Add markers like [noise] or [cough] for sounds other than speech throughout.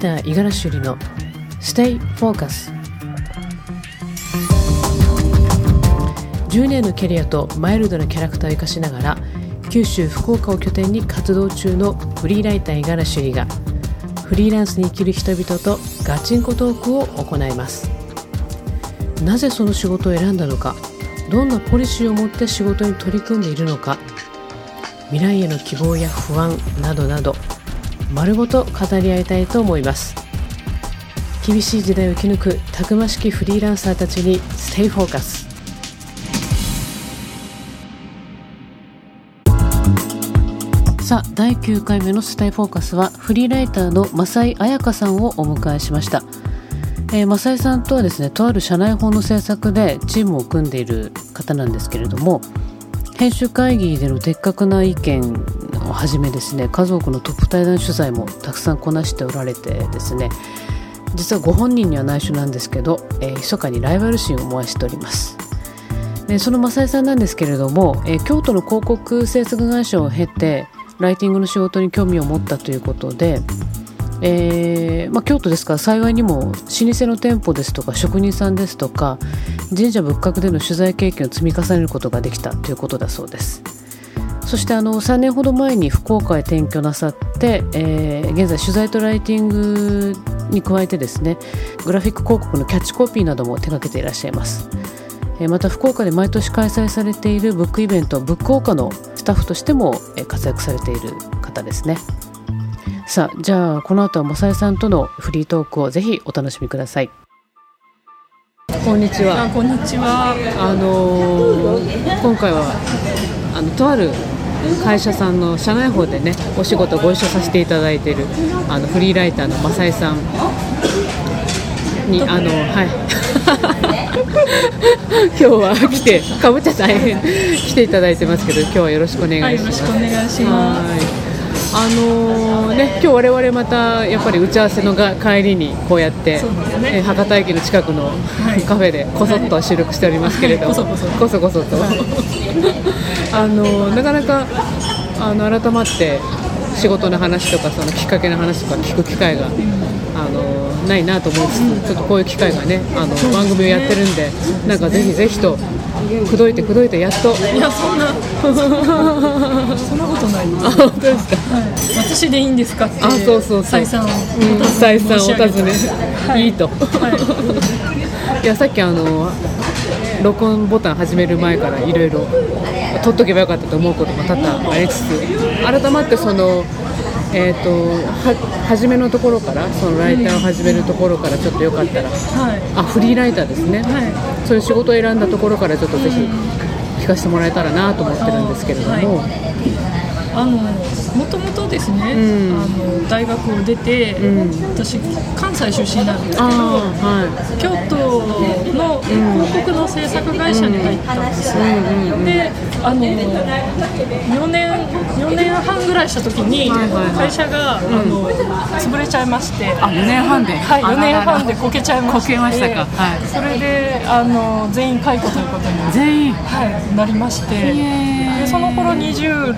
ター五十嵐ゆりの Stay Focus 10年のキャリアとマイルドなキャラクターを生かしながら九州福岡を拠点に活動中のフリーライター五十嵐ゆりがフリーランスに生きる人々とガチンコトークを行います。なぜその仕事を選んだのかどんなポリシーを持って仕事に取り組んでいるのか未来への希望や不安などなど丸ごと語り合いたいと思います。厳しい時代を生き抜くたくましきフリーランサーたちに Stay Focus さあ第9回目の Stay Focus はフリーライターの正井彩香さんをお迎えしました。えー、正井さんとはですねとある社内報の制作でチームを組んでいる方なんですけれども編集会議での的確な意見をはじめですね家族のトップ対談取材もたくさんこなしておられてですね実はご本人には内緒なんですけど、えー、密かにライバル心を燃やしております。でその増井さんなんですけれども、えー、京都の広告制作会社を経てライティングの仕事に興味を持ったということでえーまあ、京都ですから幸いにも老舗の店舗ですとか職人さんですとか神社仏閣での取材経験を積み重ねることができたということだそうです。そしてあの3年ほど前に福岡へ転居なさって、えー、現在取材とライティングに加えてですねグラフィック広告のキャッチコピーなども手掛けていらっしゃいます。また福岡で毎年開催されているブックイベントブックオーカのスタッフとしても活躍されている方ですね。さあじゃあこの後はもさえさんとのフリートークをぜひお楽しみください。こんにちは。こんにちは。あのー、今回はあのとある会社さんの社内法でねお仕事ご一緒させていただいているあのフリーライターの正江さん。にあのはい。[laughs] 今日は来てかぶっちゃ大変。来ていただいてますけど今日はよろしくお願いします、はい、よろしくお願いしますあのー、ね、今日我々またやっぱり打ち合わせのが帰りにこうやって、ね。え博多駅の近くのカフェでこそっと収録しておりますけれども、はい、[laughs] こそこそと、[laughs] あのー、なかなかあの改まって仕事の話とかそのきっかけの話とか聞く機会が、あのー、ないなと思いつつ、ちょっとこういう機会がねあの番組をやってるんでなんかぜひぜひと口説いて口説いてやっと。いやそんな。[laughs] そんなことないあ本当ですか、はい、私でいいんですかってあそうそう再三再三お尋ね、はい、いいと、はい、[laughs] いやさっきあの録音ボタン始める前からいろいろ取っとけばよかったと思うことも多々ありつつ改まってそのえーと、は初めのところからそのライターを始めるところからちょっとよかったら、はい、あフリーライターですね、はい、そういう仕事を選んだところからちょっとぜひ聞かせてもらえたらなと思ってるんですけれども。はいあのもともとですね、うん、あの大学を出て、うん、私関西出身なんですけど、はい、京都の広告の制作会社に入ったんです。よ、うん、であの4年4年半ぐらいした時に会社が、あの潰れちゃいまして。あ4年半で？はい4年半でこけちゃいまして。ましたか、はい、それであの全員解雇ということに全員、はい、なりましてでその頃26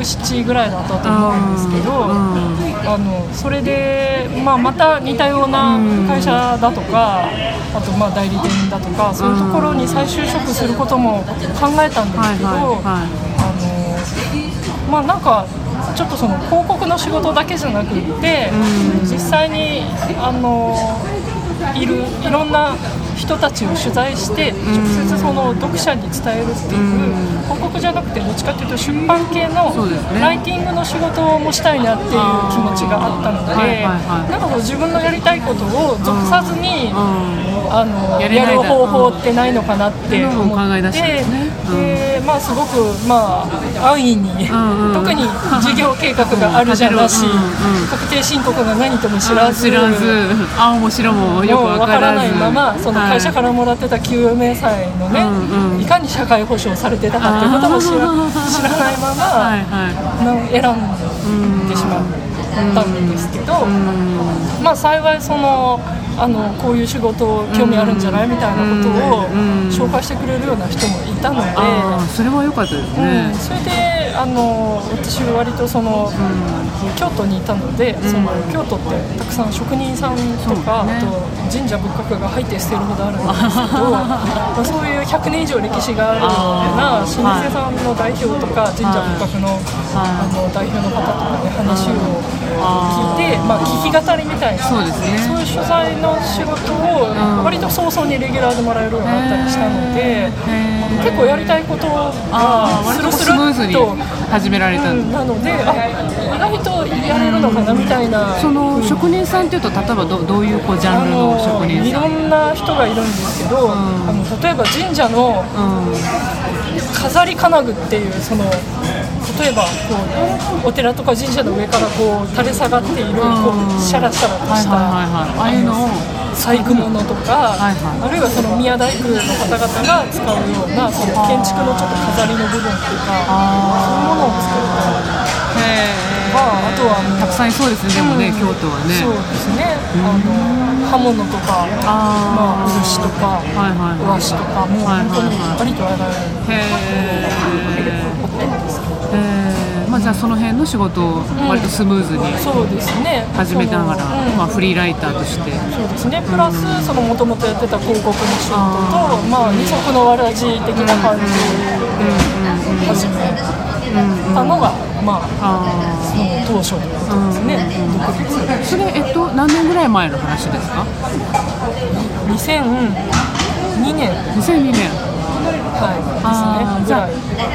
7ぐらいだったと思うんですけど、あのそれで、まあ、また似たような会社だとか、あとまあ代理店だとかそういうところに再就職することも考えたんですけど、あのまあなんかちょっとその広告の仕事だけじゃなくって、実際にあのいるいろんな人たちを取材して直接その読者に伝えるっていう広告じゃなくてどっちかっていうと出版系のライティングの仕事もしたいなっていう気持ちがあったのでなんかこう自分のやりたいことを属さずにあのやる方法ってないのかなって思ってでまあすごくまあ安易に特に事業計画があるじゃなし確定申告が何とも知らず。青も白もよくわからないままその会社からもらってた給与明細のね、いかに社会保障されてたかっていうことも知ら知らないまま、はいはい、選んでしまったんですけど、まあ幸いその。あのこういう仕事興味あるんじゃないみたいなことを紹介してくれるような人もいたので、それは良かったですね、それであの私割とその、京都にいたので、その京都ってたくさん職人さんとか、ね。あと神社仏閣が入って捨てるほどあるんですけど [laughs] まあそういう100年以上歴史があるような老舗さんの代表とか神社仏閣の,、あの代表の方とかで話を聞いて、まあ、聞き語りみたいなそうね。いう取材の仕事を割と早々にレギュラーでもらえるようになったりしたので、結構やりたいことがスルススムーズに。ルっと。始められたうんなのであ意外とやれるのかなみたいな、その職人さんっていうと例えばどどういうこうジャあンルの職人さん？ろんな人がいるんですけど、あの例えば神社のうん。飾り金具っていうその例えばこうお寺とか神社の上からこう垂れ下がっているこうシャラシャラとしたああいうのを細工物とか、はいはい。あるいはその宮大工の方々が使うようなその建築のちょっと飾りの部分っていうかそういうものを作るとへかあとはえたくさんいそうですねでもね、京都はね。そうですね。あの刃物とかまあ、漆とかはいはいはい和紙とかもうはい本当にありとあらゆるへえまあじゃあその辺の仕事を割とスムーズに始めながら、まあ、フリーライターとして。そうですね。プラスそのもともとやってた広告の仕事とまあ二足のわらじ的な感じで始めたのがまああその当初のことですね。独立。あそれえっと何年ぐらい前の話ですか？2002年2002年はいじゃあ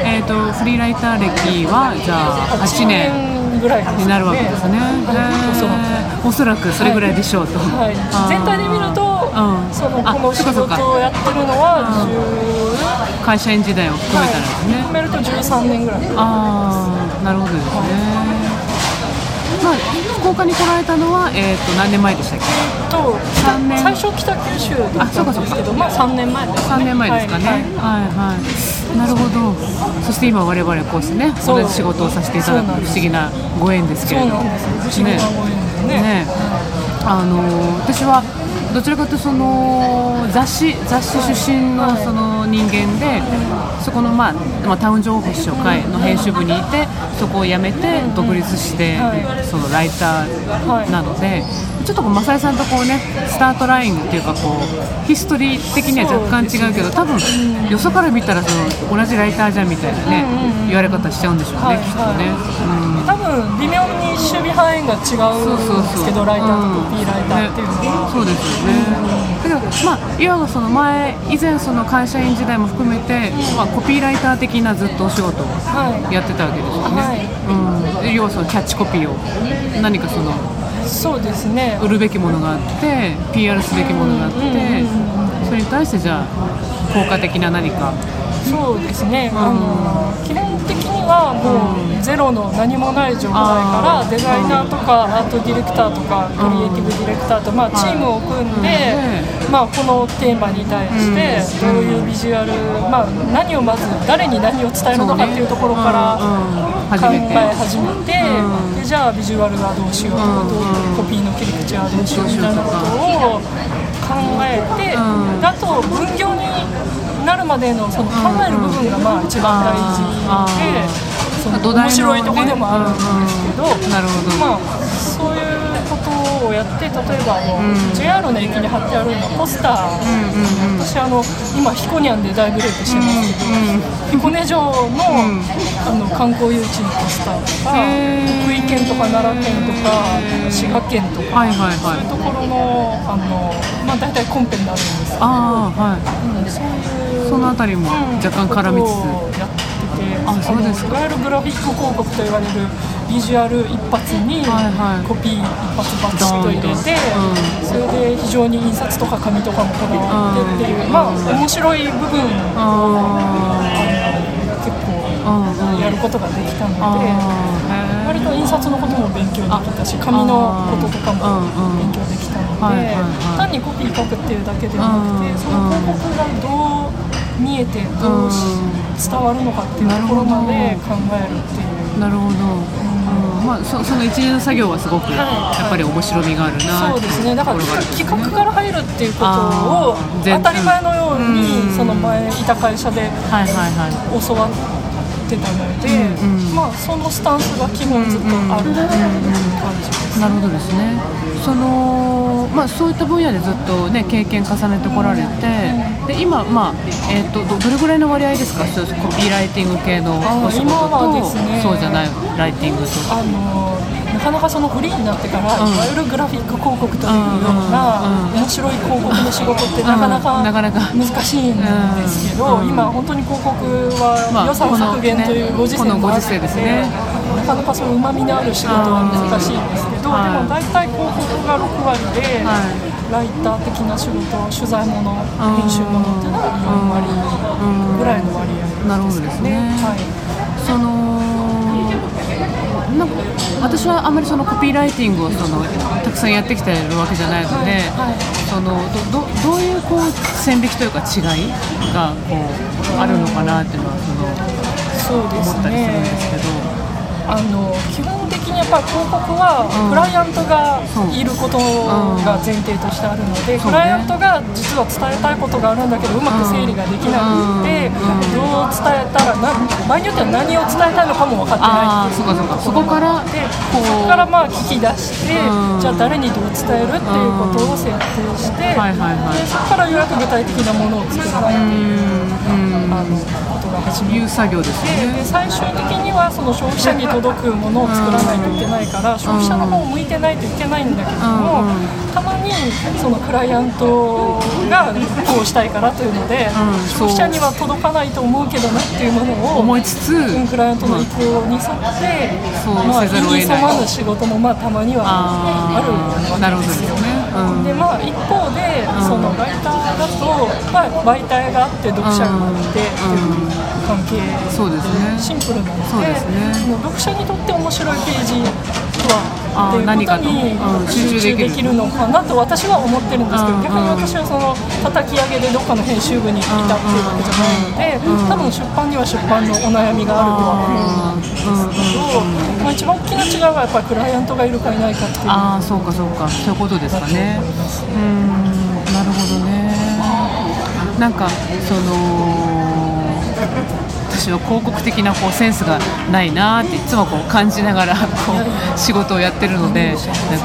えっ、とフリーライター歴はじゃあ8年ぐらいになるわけですね。はいおそらくそらくそれぐらいでしょうと。はい。あー。全体で見るとうんそのあこの仕事をやってるのは会社員時代を含めたらですね。含めると13年ぐらい。ああ、なるほどですね。まあ福岡に来られたのはえっ、と何年前でしたっけ？と三年。最初北九州だったんですけどまあ3年前です3年前ですかね。はい。はいはい。なるほど。そして今我々こうしてねそう。同じ仕事をさせていただく不思議なご縁ですけれども。そうなんですよ。不思議なご縁ですね。ねあの私はどちらかというとその雑誌雑誌出身のその人間で、そこの、まあまあ、タウン情報誌会の編集部にいてそこを辞めて独立して、はい。そのライターなので、ちょっとこう正井さんとこうねスタートラインっていうかこうヒストリー的には若干違うけど多分よそから見たらその同じライターじゃんみたいなね、言われ方しちゃうんでしょうね、はいきっとね。うん多分微妙に守備範囲が違うんですけどライターとコピーライターっていうのは、そうですよね。だからまあいわばその前以前その会社員時代も含めて、まあコピーライター的なずっとお仕事をはいやってたわけですよね。うん。で要はそのキャッチコピーを何かそのそうですね。売るべきものがあって、PR すべきものがあって、それに対してじゃあ効果的な何か。そうですね、あの基本的にはもうゼロの何もない状態からデザイナーとかアートディレクターとかクリエイティブディレクターとまあチームを組んで、まあ、このテーマに対してどういうビジュアル、まあ、何をまず誰に何を伝えるのかっていうところから考え始めて、でじゃあビジュアルはどうしようとか、どういうコピーの切り口はどうしようみたいなことを考えて、うん。であと分業になるまでのその考える部分がまあ一番大事あで、その面白いところでもあるんですけど、なるほど。まあそういうことをやって例えばあの、JR の駅に貼ってあるポスター、私あの今彦根で大ブレイクしてますけど、彦根城の,、あの観光誘致のポスターとか福井県とか奈良県とか滋賀県とか。そういうところのあの、まあ、大体コンペになるんですけど、はい。うんそういうそのあたりも若干絡みつつ。やっててあそうですか。いわゆるグラフィック広告と言われるビジュアル一発にコピー一発バチッと入れて、それで非常に印刷とか紙とかもこだわってっていう、まあ面白い部分をあ結構。やることができたので。あ割と印刷のことも勉強できたし紙のこととかも勉強できたのはいで単にコピー書くっていうだけではなくうんてその広告がどう見えてどうし伝わるのかっていうところまで考えるっていう。ーなるほど。うん。まあそその一連の作業はすごくはい。やっぱり面白みがあるな。そうですね。だから企画から入るっていうことを当たり前のよううん。にその前いた会社で。教わってってたので、うんうん。まあそのスタンスが基本ずっとある感じです、なるほどですね。その、まあ、そういった分野でずっと、ね、経験重ねてこられてで今、まあえー、とどどれぐらいの割合ですか？コピーライティング系のお仕事と、ね。そうじゃないライティングと。あのなかなかそのフリーになってから、うん。いわゆるグラフィック広告というような、面白い広告の仕事ってなかなかうん。なかなか。難しいんですけど、うん。今本当に広告まあは予算削減というご時世もあなかなかそういううまみのある仕事は難しいんですけど、うん。でも大体広告が6割で、はいライター的な仕事取材もの編集ものっていうのが4割ぐらいの割合なるほどですねはい。そのなんか私はあまりそのコピーライティングをそのたくさんやってきてるわけじゃないので、はいはいそのどどどういうこう線引きというか違いがこうあるのかなっていうのはそのそうです思ったりするんねですけど。あの基本的にやっぱり広告はうん。クライアントがいることが前提としてあるので、クライアントが実は伝えたいことがあるんだけどうまく整理ができなくて、うん。どう伝えたらな場合によっては何を伝えたいのかも分かってない。ああそうかそこからでそこからまあ聞き出して、うん。じゃあ誰にどう伝えるっていうことを設定して、でそこからようやく具体的なものを作らないっていう、あの始まる作業ですね。で最終的にはその消費者に届くものを作らないといけないから消費者の方を向いてないといけないんだけどもたまにそのクライアントがこうしたいからというので消費者には届かないと思うけどなっていうものを思いつつ、クライアントの意向に沿ってまあせざるを得ない意に染まぬ仕事もまあたまにはあるーなるほどですよね。でまあ、一方で、そのライターだと、まあ、媒体があって読者があってっていう関係。そうですね。シンプルなのでそうですね。その読者にとって面白いページあーはっていう何かことにうん集中できる。のかなと私は思ってるんですけどうん逆に私はその叩き上げでどっかの編集部にいたっていうわけじゃないので多分出版には出版のお悩みがあるとは思うんですけど、まあ、一番大きな違いはやっぱりクライアントがいるかいないかっていう。ああそうかそうか。そういうことですかね。うーん。なるほどね。なんかその私は広告的なこうセンスがないなっていつもこう感じながらこう仕事をやってるので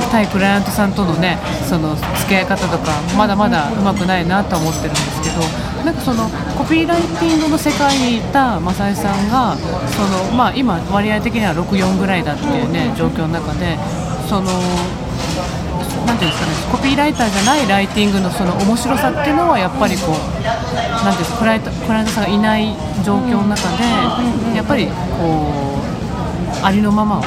対クライアントさんとのねその付き合い方とかまだまだうまくないなと思ってるんですけどなんかそのコピーライティングの世界にいた正井さんがその、まあ、今割合的には64ぐらいだっていうね状況の中でそのなんていうんですかね、コピーライターじゃないライティングのその面白さっていうのはやっぱりこう、なんていうんですかクライアントクライアントさんがいない状況の中で、やっぱりこうありのままを、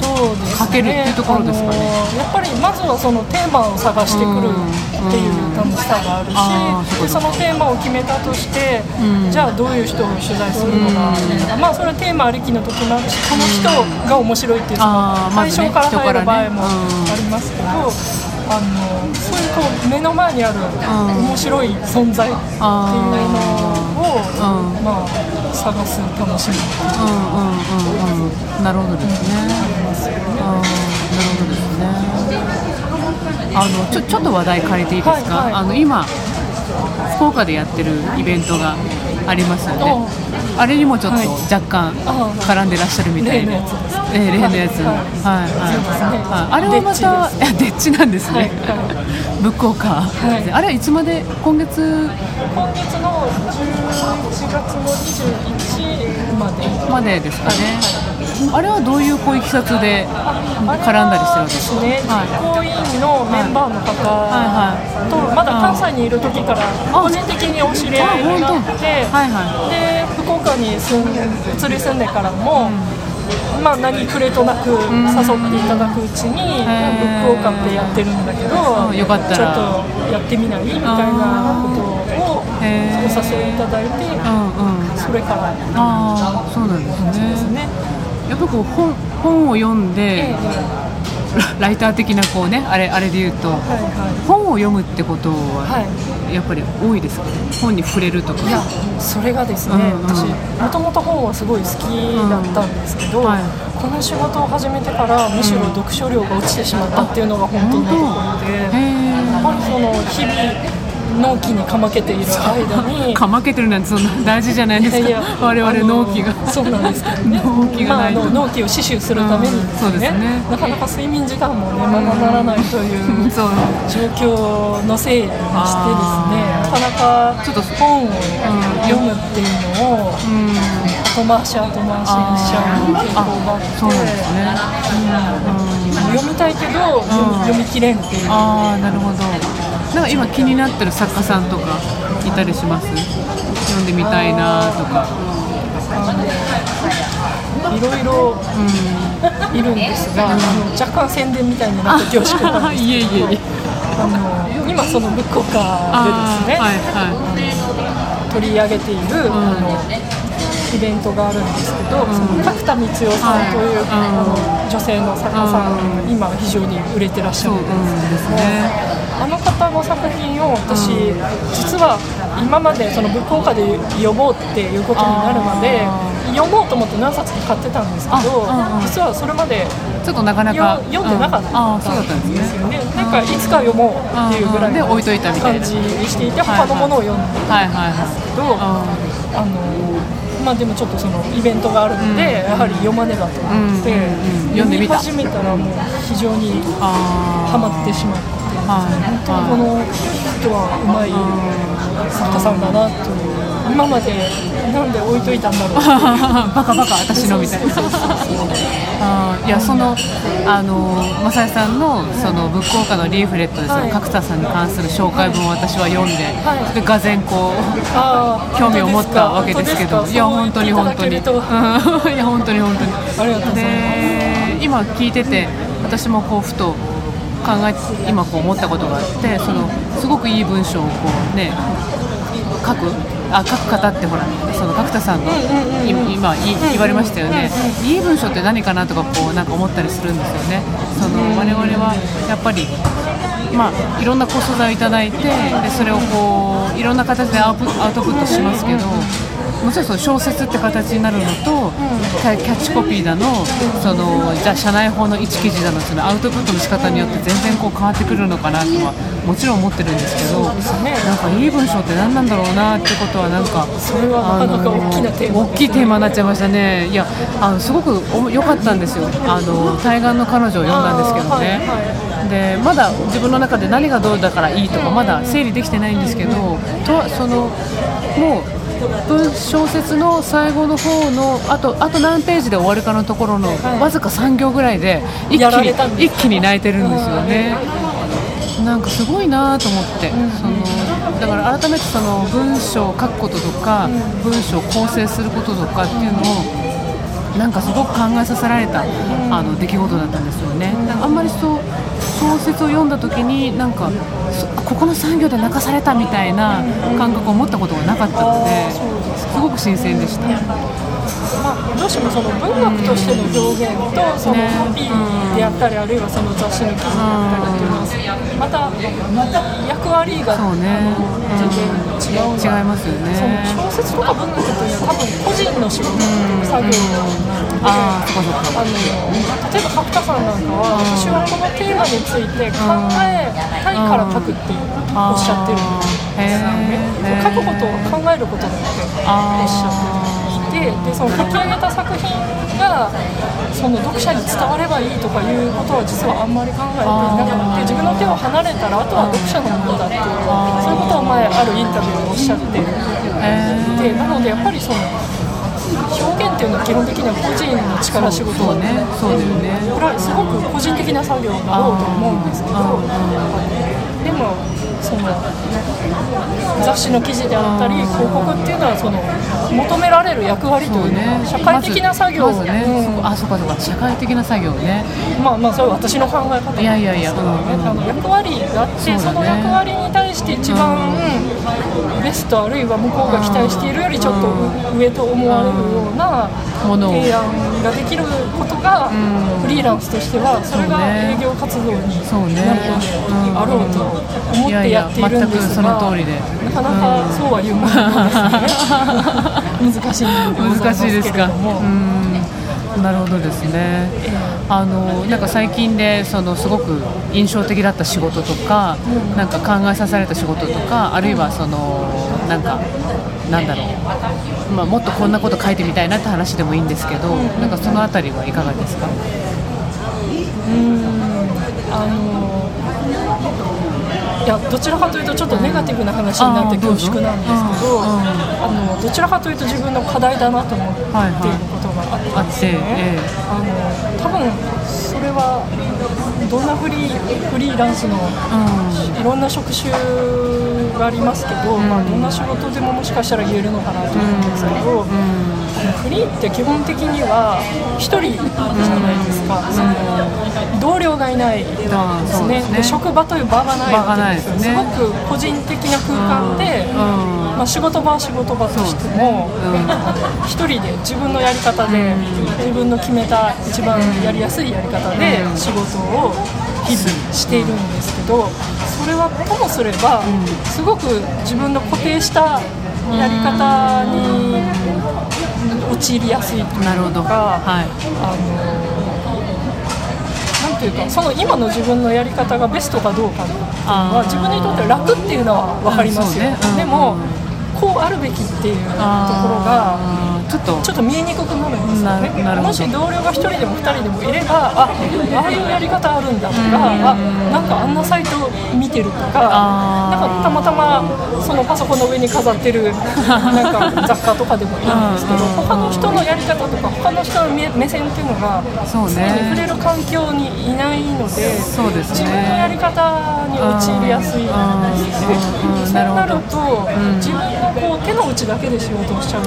そうですね。かけるっていうところですかね。やっぱりまずはそのテーマを探してくるっていう楽しさがあるし、そのテーマを決めたとして、うん。じゃあどういう人を取材するのか、まあそれはテーマありきの時もあるしこの人が面白いっていうその対あーまずね象から入る場合人もありますけど、あのそういうこう目の前にある面白い存在っていうのを、うんまあ探す楽しみう。んうんうんうん、なるほどですね。あーなるほどですね。あのちょちょっと話題変えていいですか？はいはいあの今福岡でやってるイベントがありますよねお。あれにもちょっとはい若干あ絡んでらっしゃるみたいで。例のやつですええ例のやつ。ははいいはい。はいあれはまたいやデッチなんですね。はいブックオーカー。いあれはいつまで？今月今月の11月の21までまでですかね。あれはどういうこういきさつで絡んだりしてるんですか？ね、はい。実行委員のメンバーの方はと、まだ関西にいる時から個人的にお知り合いになって、はいはい。で福岡に住ん移り住んでからも、まあ、何くれとなく誘っていただくうちに、ブックオー。カーってやってるんだけど、うんよかったら。ちょっとやってみないみたいなことをお誘いいただいて、うんうん。それから。ああ、そうなんですね。やっぱこう本本を読んえでえラライター的なこうねあれあれで言うとはいは本を読むってこといははい。やっぱり多いですかね？本に触れるとか。いやそれがですね、うんうん。私もともと本はすごい好きだったんですけど、うん。はい。この仕事を始めてからむしろ読書量が落ちてしまったっていうのが本当のところで、へえ。やっぱりその日々納期にかまけている間に。[laughs] かまけてるなんてそんな大事じゃないですか。いや我々納期が。そうなんですけどね。納期がないと。まあ、納期を死守するためにですうんそうですね,、ねなかなか睡眠時間もねままならないという状況のせいにしてですね。なかなかちょっと本を読むっていうのをうん。後回し後回しにしちゃう傾向があって。そうなんですね。うん。読みたいけど、読み読み切れんっていう。ああなるほどなんか今気になってる作家さんとかいたりします？読んでみたいなとか。いろいろいるんですが、あの若干宣伝みたいになって恐縮なんです [laughs] いえいえいえ。あの今そのブックオカあでですね、ーはいは取り上げている、あのイベントがあるんですけど、その角田光代さんという、はい。あの女性の作家さん、今非常に売れてらっしゃるんですけども、あの方の作品を私、実は今までそのブックオカで読もうっていうことになるまで読もうと思って何冊か買ってたんですけど、実はそれまでいちょっとなかなかよ読んでなかった。そうだったんんですよね。なんかいつか読もうっていうぐらいの感じにしていて他のものを読んではいはいはい。けど、あのまあでもちょっとそのイベントがあるので、やはり読まねばと思って、うんうんうん。読んでみた。始めたらもう非常にあハマってしまって、はい本当にこの人はうまい作家さんだなという今までなんで置いといたんだろう。[laughs] バカバカ私のみたいな。いやそのあの正江さんのそのブックオーカーのリーフレットでそのはい。角田さんに関する紹介文を私は読んで、はい。でがぜんこう興味を持ったわけですけど。いや本当に本当に。[laughs] いや本当に本当に。ありがとうございます。で今聞いてて私もこうふと考え今こう思ったことがあってそのすごくいい文章をこうね書くあ書く方ってほらその角田さんのい今い言われましたよね。いい文章って何かなとかこうなんか思ったりするんですよね。その我々はやっぱりまあいろんなご素材をいただいてでそれをこういろんな形でアウトプットしますけどもちろんその小説って形になるのと、キャッチコピーだのそのじゃあ社内法の一記事だのそのアウトプットの仕方によって全然こう変わってくるのかなとはもちろん思ってるんですけどね。なんかいい文章って何なんだろうなってことはなんかそれはなかなか大きなテーマ。大きいテーマになっちゃいましたね。いやあのすごくお良かったんですよ。あの対岸の彼女を読んだんですけどね。でまだ自分の中で何がどうだからいいとかまだ整理できてないんですけどとそのもう文小説の最後の方のあとあと何ページで終わるかのところの、わずか3行ぐらいで一気に一気に泣いてるんですよね。なんかすごいなと思って、そのだから改めてその文章を書くこととか、文章を構成することとかっていうのをなんかすごく考えさせられた、あの出来事だったんですよね。あんまりそう小説を読んだ時になんかそここの産業で泣かされたみたいな感覚を持ったことがなかったのですごく新鮮でした。まあ、どうしてもその文学としての表現とそのね。コピーであったり、あるいはその雑誌の記事であったりっていうのはまた役割が、そうね。あの全然違う違いますよそのね。小説とか文学というのは多分個人の仕事っていう作業なので、あの例えば角田さんなんかは、私はこのテーマについて考えたいから書くっておっしゃってるんですよね。書くことを考えることだっておっしゃっていてでその書き上げた作品がその読者に伝わればいいとかいうことは実はあんまり考えていなくて自分の手を離れたらあとは読者のものだっていうそういうことを前あるインタビューでおっしゃっていてなのでやっぱりその表現っていうのは基本的には個人の力仕事そうね、そうだよね。これはすごく個人的な作業だろうと思うんですけどでもその雑誌の記事であったり広告っていうのはその求められる役割というね。社会的な作業。まずまずね、うん。あ、そこそこ、社会的な作業ね。まあまあそれは私の考え方いやいやいや、うん。うんあの役割があってそ,、の役割に対して一番、ベストあるいは向こうが期待しているよりちょっと上と思われるようなものを。提案ができることが、フリーランスとしてはそれが営業活動にそうね。なるのであろうと思ってやっているんですがいやいや全くその通りで。なかなかそうは言うものですね。[laughs] 難しい。難しいですか。なるほどですね、あのなんか最近でそのすごく印象的だった仕事とか、なんか考えさせられた仕事とかあるいはそのなんかなんだろう、まあ、もっとこんなこと書いてみたいなって話でもいいんですけど、なんかそのあたりはいかがですか？うん。あのいやどちらかというとちょっとネガティブな話になって恐縮なんですけど、あのどちらかというと自分の課題だなと思っていることがあったんですよね。あの多分それはどんなフリーフリーランスのいろんな職種がありますけど、まあ、どんな仕事でももしかしたら言えるのかなと思うんですけど、フリーって基本的には1人じゃないですか、その同僚がいないですね。で職場という場がないわけですすごく個人的な空間で、まあ、仕事場は仕事場としても、1人で自分のやり方で、自分の決めた一番やりやすいやり方で仕事を日々しているんですけどそれはともすれば、すごく自分の固定したやり方に陥りやすいというか、はい、あのなんていうかその今の自分のやり方がベストかどうかっていうのは自分にとって楽っていうのは分かりますよ、ね。うん、でもこうあるべきっていうところがちょっとちょっと見えにくくなるんですよね。もし同僚が1人でも2人でもいればあああいうやり方あるんだとか、あなんかあんなサイト見てるとかなんかたまたまそのパソコンの上に飾ってる [laughs] なんか雑貨とかでもいいんですけど他の人のやり方とか他の人の目線っていうのが常に触れる環境にいないのでね、自分のやり方に陥りやすいそうなると自分のこう手の内だけで仕事をしちゃう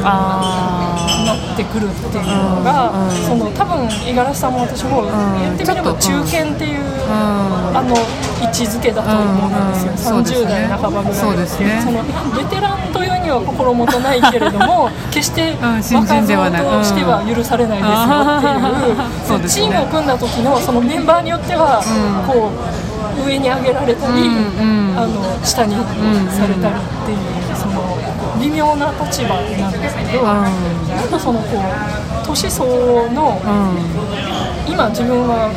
なってくるっていうのが、その多分五十嵐さんも私も言ってみれば中堅っていう、あの位置づけだと思うんですよ、30代半ばぐらいそうですね。そのベテランというには心もとないけれども決して若造としては許されないですよっていう,、チームを組んだ時のそのメンバーによっては、こう上に上げられたり、あの下にされたりっていう、微妙な立場なんですけど、なん。かそのこう年相応の、今自分は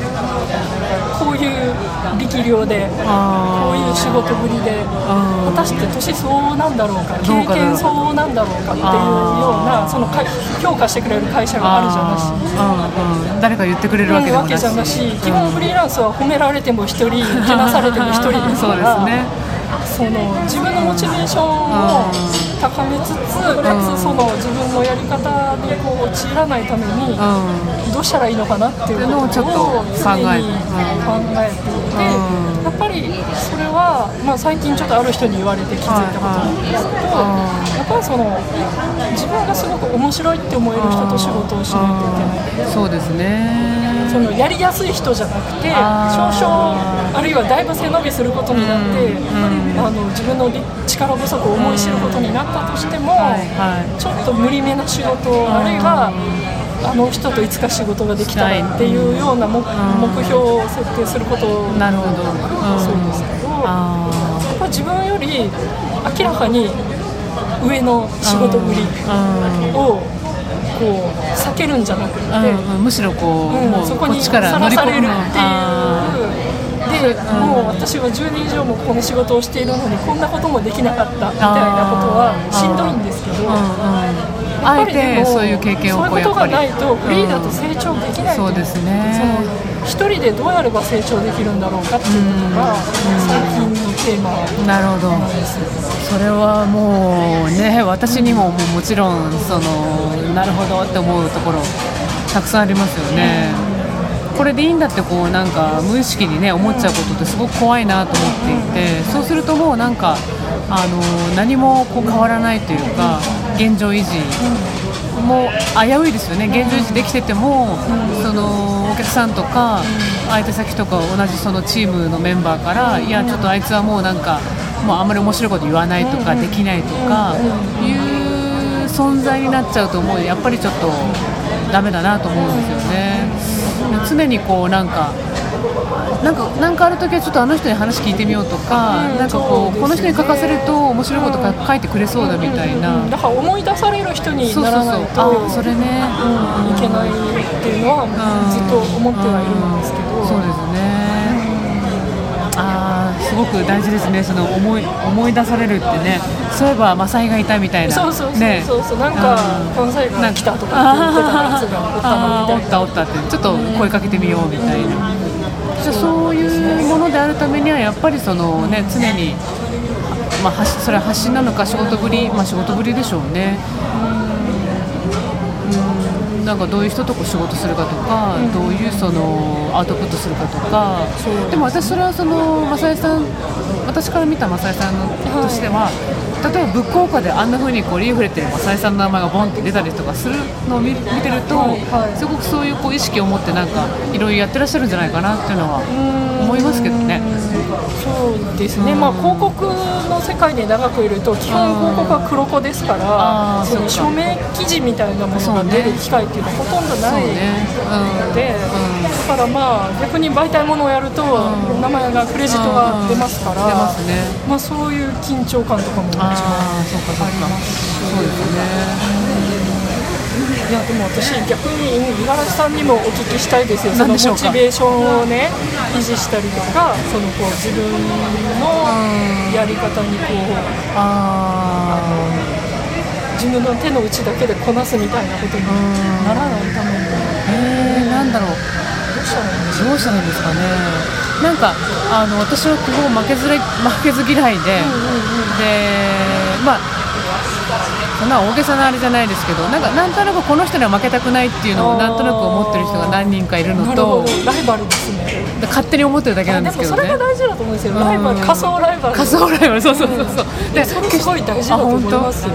こういう力量でこういう仕事ぶりで果たして年相応なんだろうか経験相応なんだろうかっていうようなその評価してくれる会社があるじゃなし、うんうん、誰か言ってくれるわけじゃなし基本フリーランスは褒められても1人けなされても1人ですから [laughs] そうですね。その自分のモチベーションを高めつつ、かつその自分のやり方にこう陥らないためにどうしたらいいのかなっていうことを常に考えて。いて、やっぱりそれは、まあ、最近ちょっとある人に言われて気づいたことなんですけど、やっぱりその自分がすごく面白いって思える人と仕事をしないといけない。そうですねそのやりやすい人じゃなくて少々あるいはだいぶ背伸びすることになって、あの自分の力不足を思い知ることになったとしても、ちょっと無理めな仕事あるいはあの人といつか仕事ができたらっていうような目,、標を設定することなるほど、そうですけど、やっぱ自分より明らかに上の仕事ぶりをこう避けるんじゃなくて、むしろこう、うん、もうそこにさらされるっていう。で、もう私は10年以上もこの仕事をしているのにこんなこともできなかったみたいなことはしんどいんですけど。あえてそういう経験をそういうことがないとフリーだと成長できない、そうですね。一人でどうやれば成長できるんだろうかっていうのが最近のテーマなるほど。それはもうね私にもももちろんそのなるほどって思うところたくさんありますよね、これでいいんだってこうなんか無意識にね思っちゃうことってすごく怖いなと思っていてそうするともうなんかあの何もこう変わらないというか現状維持も危ういですよね。現状維持できててもそのお客さんとか相手先とか同じそのチームのメンバーからいやちょっとあいつはもうなんかもうあんまり面白いこと言わないとかできないとかいう存在になっちゃうと思う。やっぱりちょっとダメだなと思うんですよね。常にこうなんかなんかなんかある時はちょっとあの人に話聞いてみようとか、うん。なんかこうね。この人に書かせると面白いことか書いてくれそうだみたいな、うん。だから思い出される人にそうそうそう。ならないとあそれね、うん。いけないっていうのはずっと思ってはいるんですけど、そうですね、ああすごく大事ですね。その思い思い出されるってね。そういえばマサイがいたみたいな。そうそうそうねそうそう。なんか関西が来たとかって言ってたやつがおったな。あーおみいなったたおったって。ちょっと声かけてみようみたいな、じゃあそういうものであるためにはやっぱりそのね常にまあ発それは発信なのか仕事ぶりまあ仕事ぶりでしょうね。うん。なんかどういう人とこう仕事するかとか、どういうそのアウトプットするかとか、でも私それはその正江さん私から見た正江さんとしては、例えばブックオーカーであんな風にこうリーフレットに正江さんの名前がボンって出たりとかするのを見見てると、すごくそういうこう意識を持ってなんかいろいろやってらっしゃるんじゃないかなっていうのは思いますけどね。そうですね、まあ、広告の世界に長くいると基本広告は黒子ですからその署名記事みたいなものが出る機会っていうのはほとんどないそうね。うん。ので、だからまあ逆に媒体ものをやると名前がクレジットが出ますから、出ますね。まあ、そういう緊張感とかももちろんああ、そうかそうか。そうですね。いやでも私逆に五十嵐さんにもお聞きしたいですよそのモチベーションをね維持したりとかそのこう自分のやり方にこうあ自分の手の内だけでこなすみたいなことにならないためにあ、えー、なんだろう。どうしたらいいんでしょどうしたらいいんですかね。なんかあの私は基本負けずれ負けず嫌いで、でまあ。そんな大げさなあれじゃないですけどなんかなんとなくこの人には負けたくないっていうのをなんとなく思ってる人が何人かいるうのとライバルですね。で勝手に思ってるだけなんでもそれですけどねが大事だと思うんですよ。うんライバル仮想ライバル。仮想ライバル。そうそうそうそう。でそれすごい大事だと思いますよ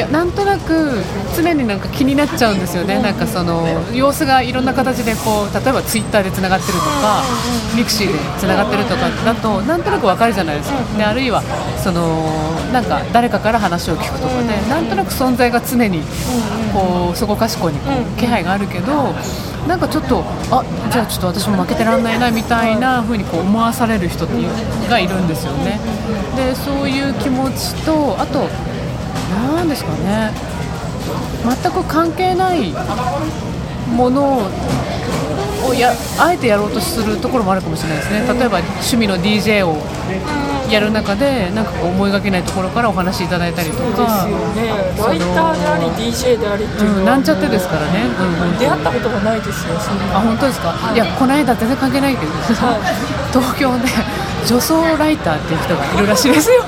やなんとなく常になんか気になっちゃうんですよね、なんかその様子がいろんな形でこう例えばツイッターでつながってるとか、ミクシーでつながってるとかだとなんとなくわかるじゃないですか、であるいはそのなんか誰かから話を聞くとかで、なんとなく存在が常にこうそこかしこにこう気配があるけど。なんかちょっとあじゃあちょっと私も負けてらんないなみたいな風にこう思わされる人っていうがいるんですよね。でそういう気持ちとあとなんですかね。全く関係ないものをやあえてやろうとするところもあるかもしれないですね。例えば趣味の DJ をやる中でなんかこう思いがけないところからお話しいただいたりとそうですかよね。ライターであり DJ でありっていううん、のは。なんちゃってですからね、うんうん、出会ったことがないですよそんな。あ本当ですか、い、やこの間全然関係ないけど、[laughs] 東京で女装ライターっていう人がいるらしいですよ。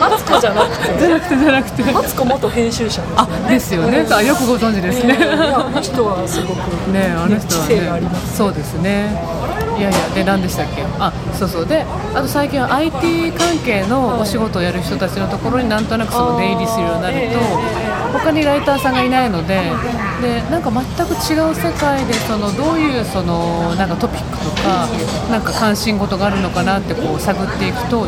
マツコじゃなくて？じゃなくてじゃなくて。マツコ元編集者あですよね、あよくご存知ですね、あの人はすごくねあの人はねそうですね。いやいやで何でしたっけ？あそうそう。であと最近は IT 関係のお仕事をやる人たちのところになんとなくその出入りするようになると他にライターさんがいないのででなんか全く違う世界でそのどういうそのなんかトピックとかなんか関心事があるのかなってこう探っていくと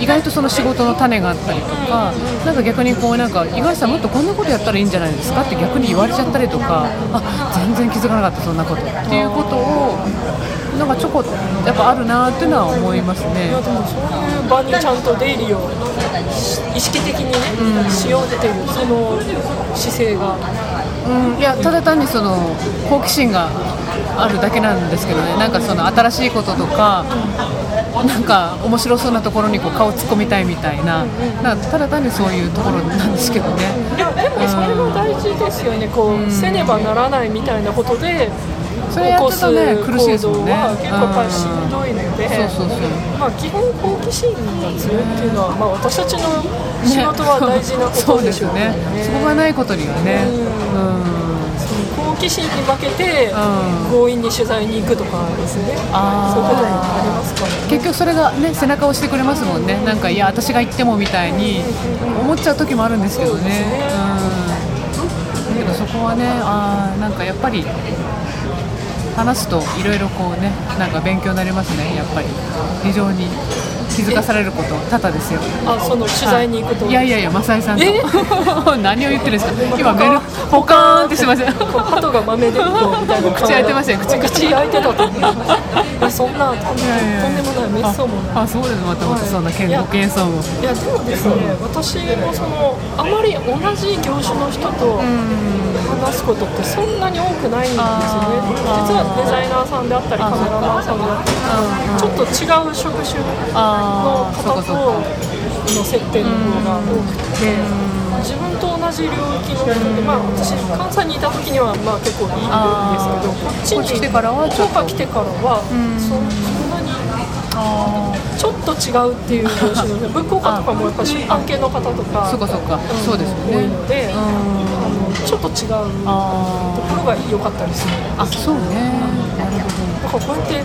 意外とその仕事の種があったりとかなんか逆にこうなんか五十嵐さんもっとこんなことやったらいいんじゃないですか？って逆に言われちゃったりとかあ全然気づかなかったそんなことっていうことをなんかちょこやっぱあるなっていうのは思いますね。そういう場にちゃんと出入りをし意識的にね、しようっていうその姿勢がうん、いやただ単にその好奇心があるだけなんですけどね。なんかその新しいこととかなんか面白そうなところにこう顔突っ込みたいみたいな。なんかただ単にそういうところなんですけどね。いやでもそれも大事ですよね。こう、せねばならないみたいなことでそれやってるとね苦しいですもんね。は結構やっぱりしんどいので、そうそうそう。まあ、基本好奇心が強いっていうのは、まあ、私たちの仕事は大事なことでしょうね。そうですよね。そこがないことにはね、うん。好奇心に負けて、うん。強引に取材に行くとかですね。あー。そういうこともありますからね。結局それがね背中を押してくれますもんね。なんかいや私が言ってもみたいに思っちゃう時もあるんですけどね。そうん。だけどそこはねあーなんかやっぱり話すといろいろこうねなんか勉強になりますねやっぱり。非常に気づかされること多々ですよ。あその取材に行くと、い。やいやいや正井さんと。[laughs] 何を言ってるんですか。今メールポカーンってしません鳩が豆で口開いてましたよ口。口開いてたと思ういやそんなとんでもないめっそうもない。あそうです。またまたそんな健ご謙遜を。いやでもですね私もそのあまり同じ業種の人と話すことってそんなに多くないんですよね。実はデザイナーさんであったりカメラマンさんであったりちょっと違う職種の方との接点の方が多くて自分と同じ領域の人で、まあ、私関西にいた時にはまあ結構いるんですけどこっちに来てからは福岡来てからはそんなにちょっと違うっていう業種の文庫化とかもやっぱ出版系の方とかそうかそうか、そうです多いので、ちょっと違うところが良かったりするあそうね。なるほどだからこうやって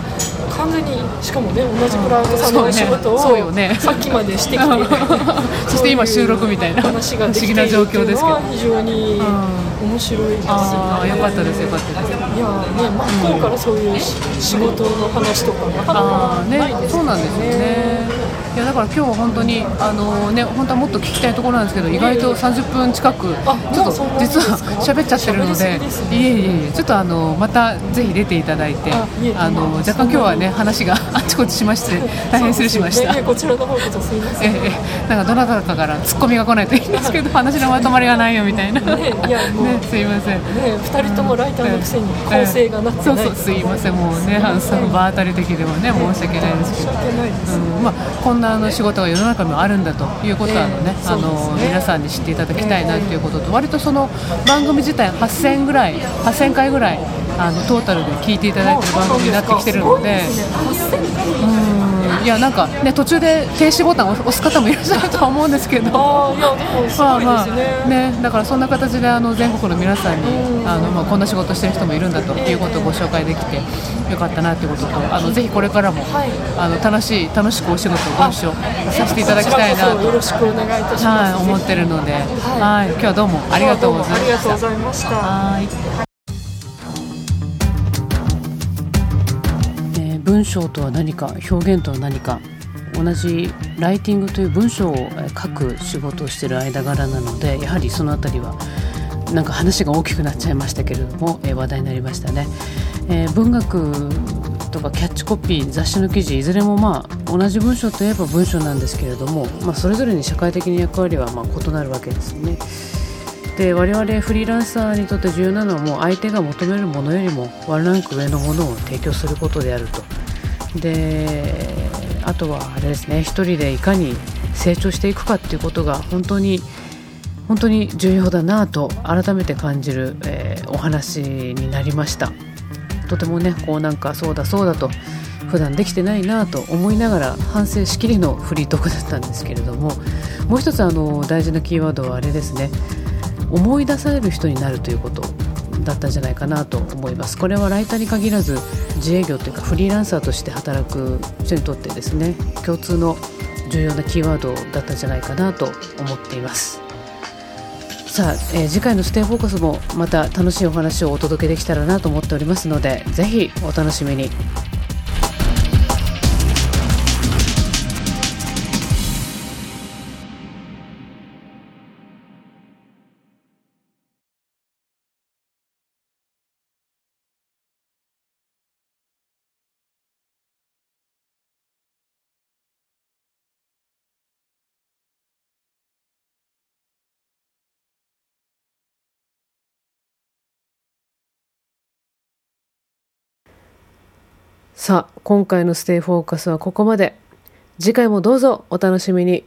完全にしかもね同じクラントさんの仕事をそうよね。さっきまでしてきて [laughs] そして今収録みたいな話ができている不思議な状況ですけど非常に面白いですよね。ああよかったですよかったです。いやね真っ向からそういうし仕事の話とかなかなかないですそうなんですよねいやだから今日は本当にあのね本当はもっと聞きたいところなんですけど意外と30分近くあちょっと実は喋っちゃってるのでいえいえいえちょっとあのまたぜひ出ていただいてあのまあ若干今日はね話があっちこっちしまして大変失礼しました。こちらの方こそすいません。ええなんかどなたかからツッコミが来ないといいんですけど話のまとまりがないよみたいな。ねねいやもう。すいません。ね二人ともライターのくせに構成がなってそうない。そうすいません。もうねあのその場当たり的でもね申し訳ないですけど。申し訳ないです。うん。まあ、こんなあの仕事が世の中にもあるんだということはね。ええあの皆さんに知っていただきたいなということ。と、割とその番組自体8000ぐらい8000回ぐらいあのトータルで聞いていただいてる番組になってきてるので。うんいやなんかね途中で停止ボタンを押す方もいらっしゃるとは思うんですけど。ああいやでもすごいですね,、ねだからそんな形であの全国の皆さんにあの、まあ、こんな仕事してる人もいるんだということをご紹介できてよかったなということとあのぜひこれからも、はい。あの楽しい楽しくお仕事をご一緒させていただきたいなこちらこそよと、ろしくお願いいたしはい、ます、思ってるので、はい、今日はどうもあありがとうございまありがとうごした。文章とは何か表現とは何か同じライティングという文章を書く仕事をしている間柄なのでやはりそのあたりはなんか話が大きくなっちゃいましたけれども、え話題になりましたね、えー文学とかキャッチコピー雑誌の記事いずれもまあ同じ文章といえば文章なんですけれども、まあ、それぞれに社会的な役割はま異なるわけですよね。で我々フリーランサーにとって重要なのはもう相手が求めるものよりもワンランク上のものを提供することであると。であとはあれですね一人でいかに成長していくかっていうことが本当に本当に重要だなと改めて感じる、えーお話になりました。とてもねこうなんかそうだそうだと普段できてないなと思いながら反省しきりのフリートークだったんですけれどももう一つあの大事なキーワードはあれですね。思い出される人になるということだったんじゃないかなと思います。これはライターに限らず自営業というかフリーランサーとして働く人にとってですね共通の重要なキーワードだったんじゃないかなと思っています。さあ、えー次回のステイフォーカスもまた楽しいお話をお届けできたらなと思っておりますのでぜひお楽しみに。さあ今回のステイフォーカスはここまで。次回もどうぞお楽しみに。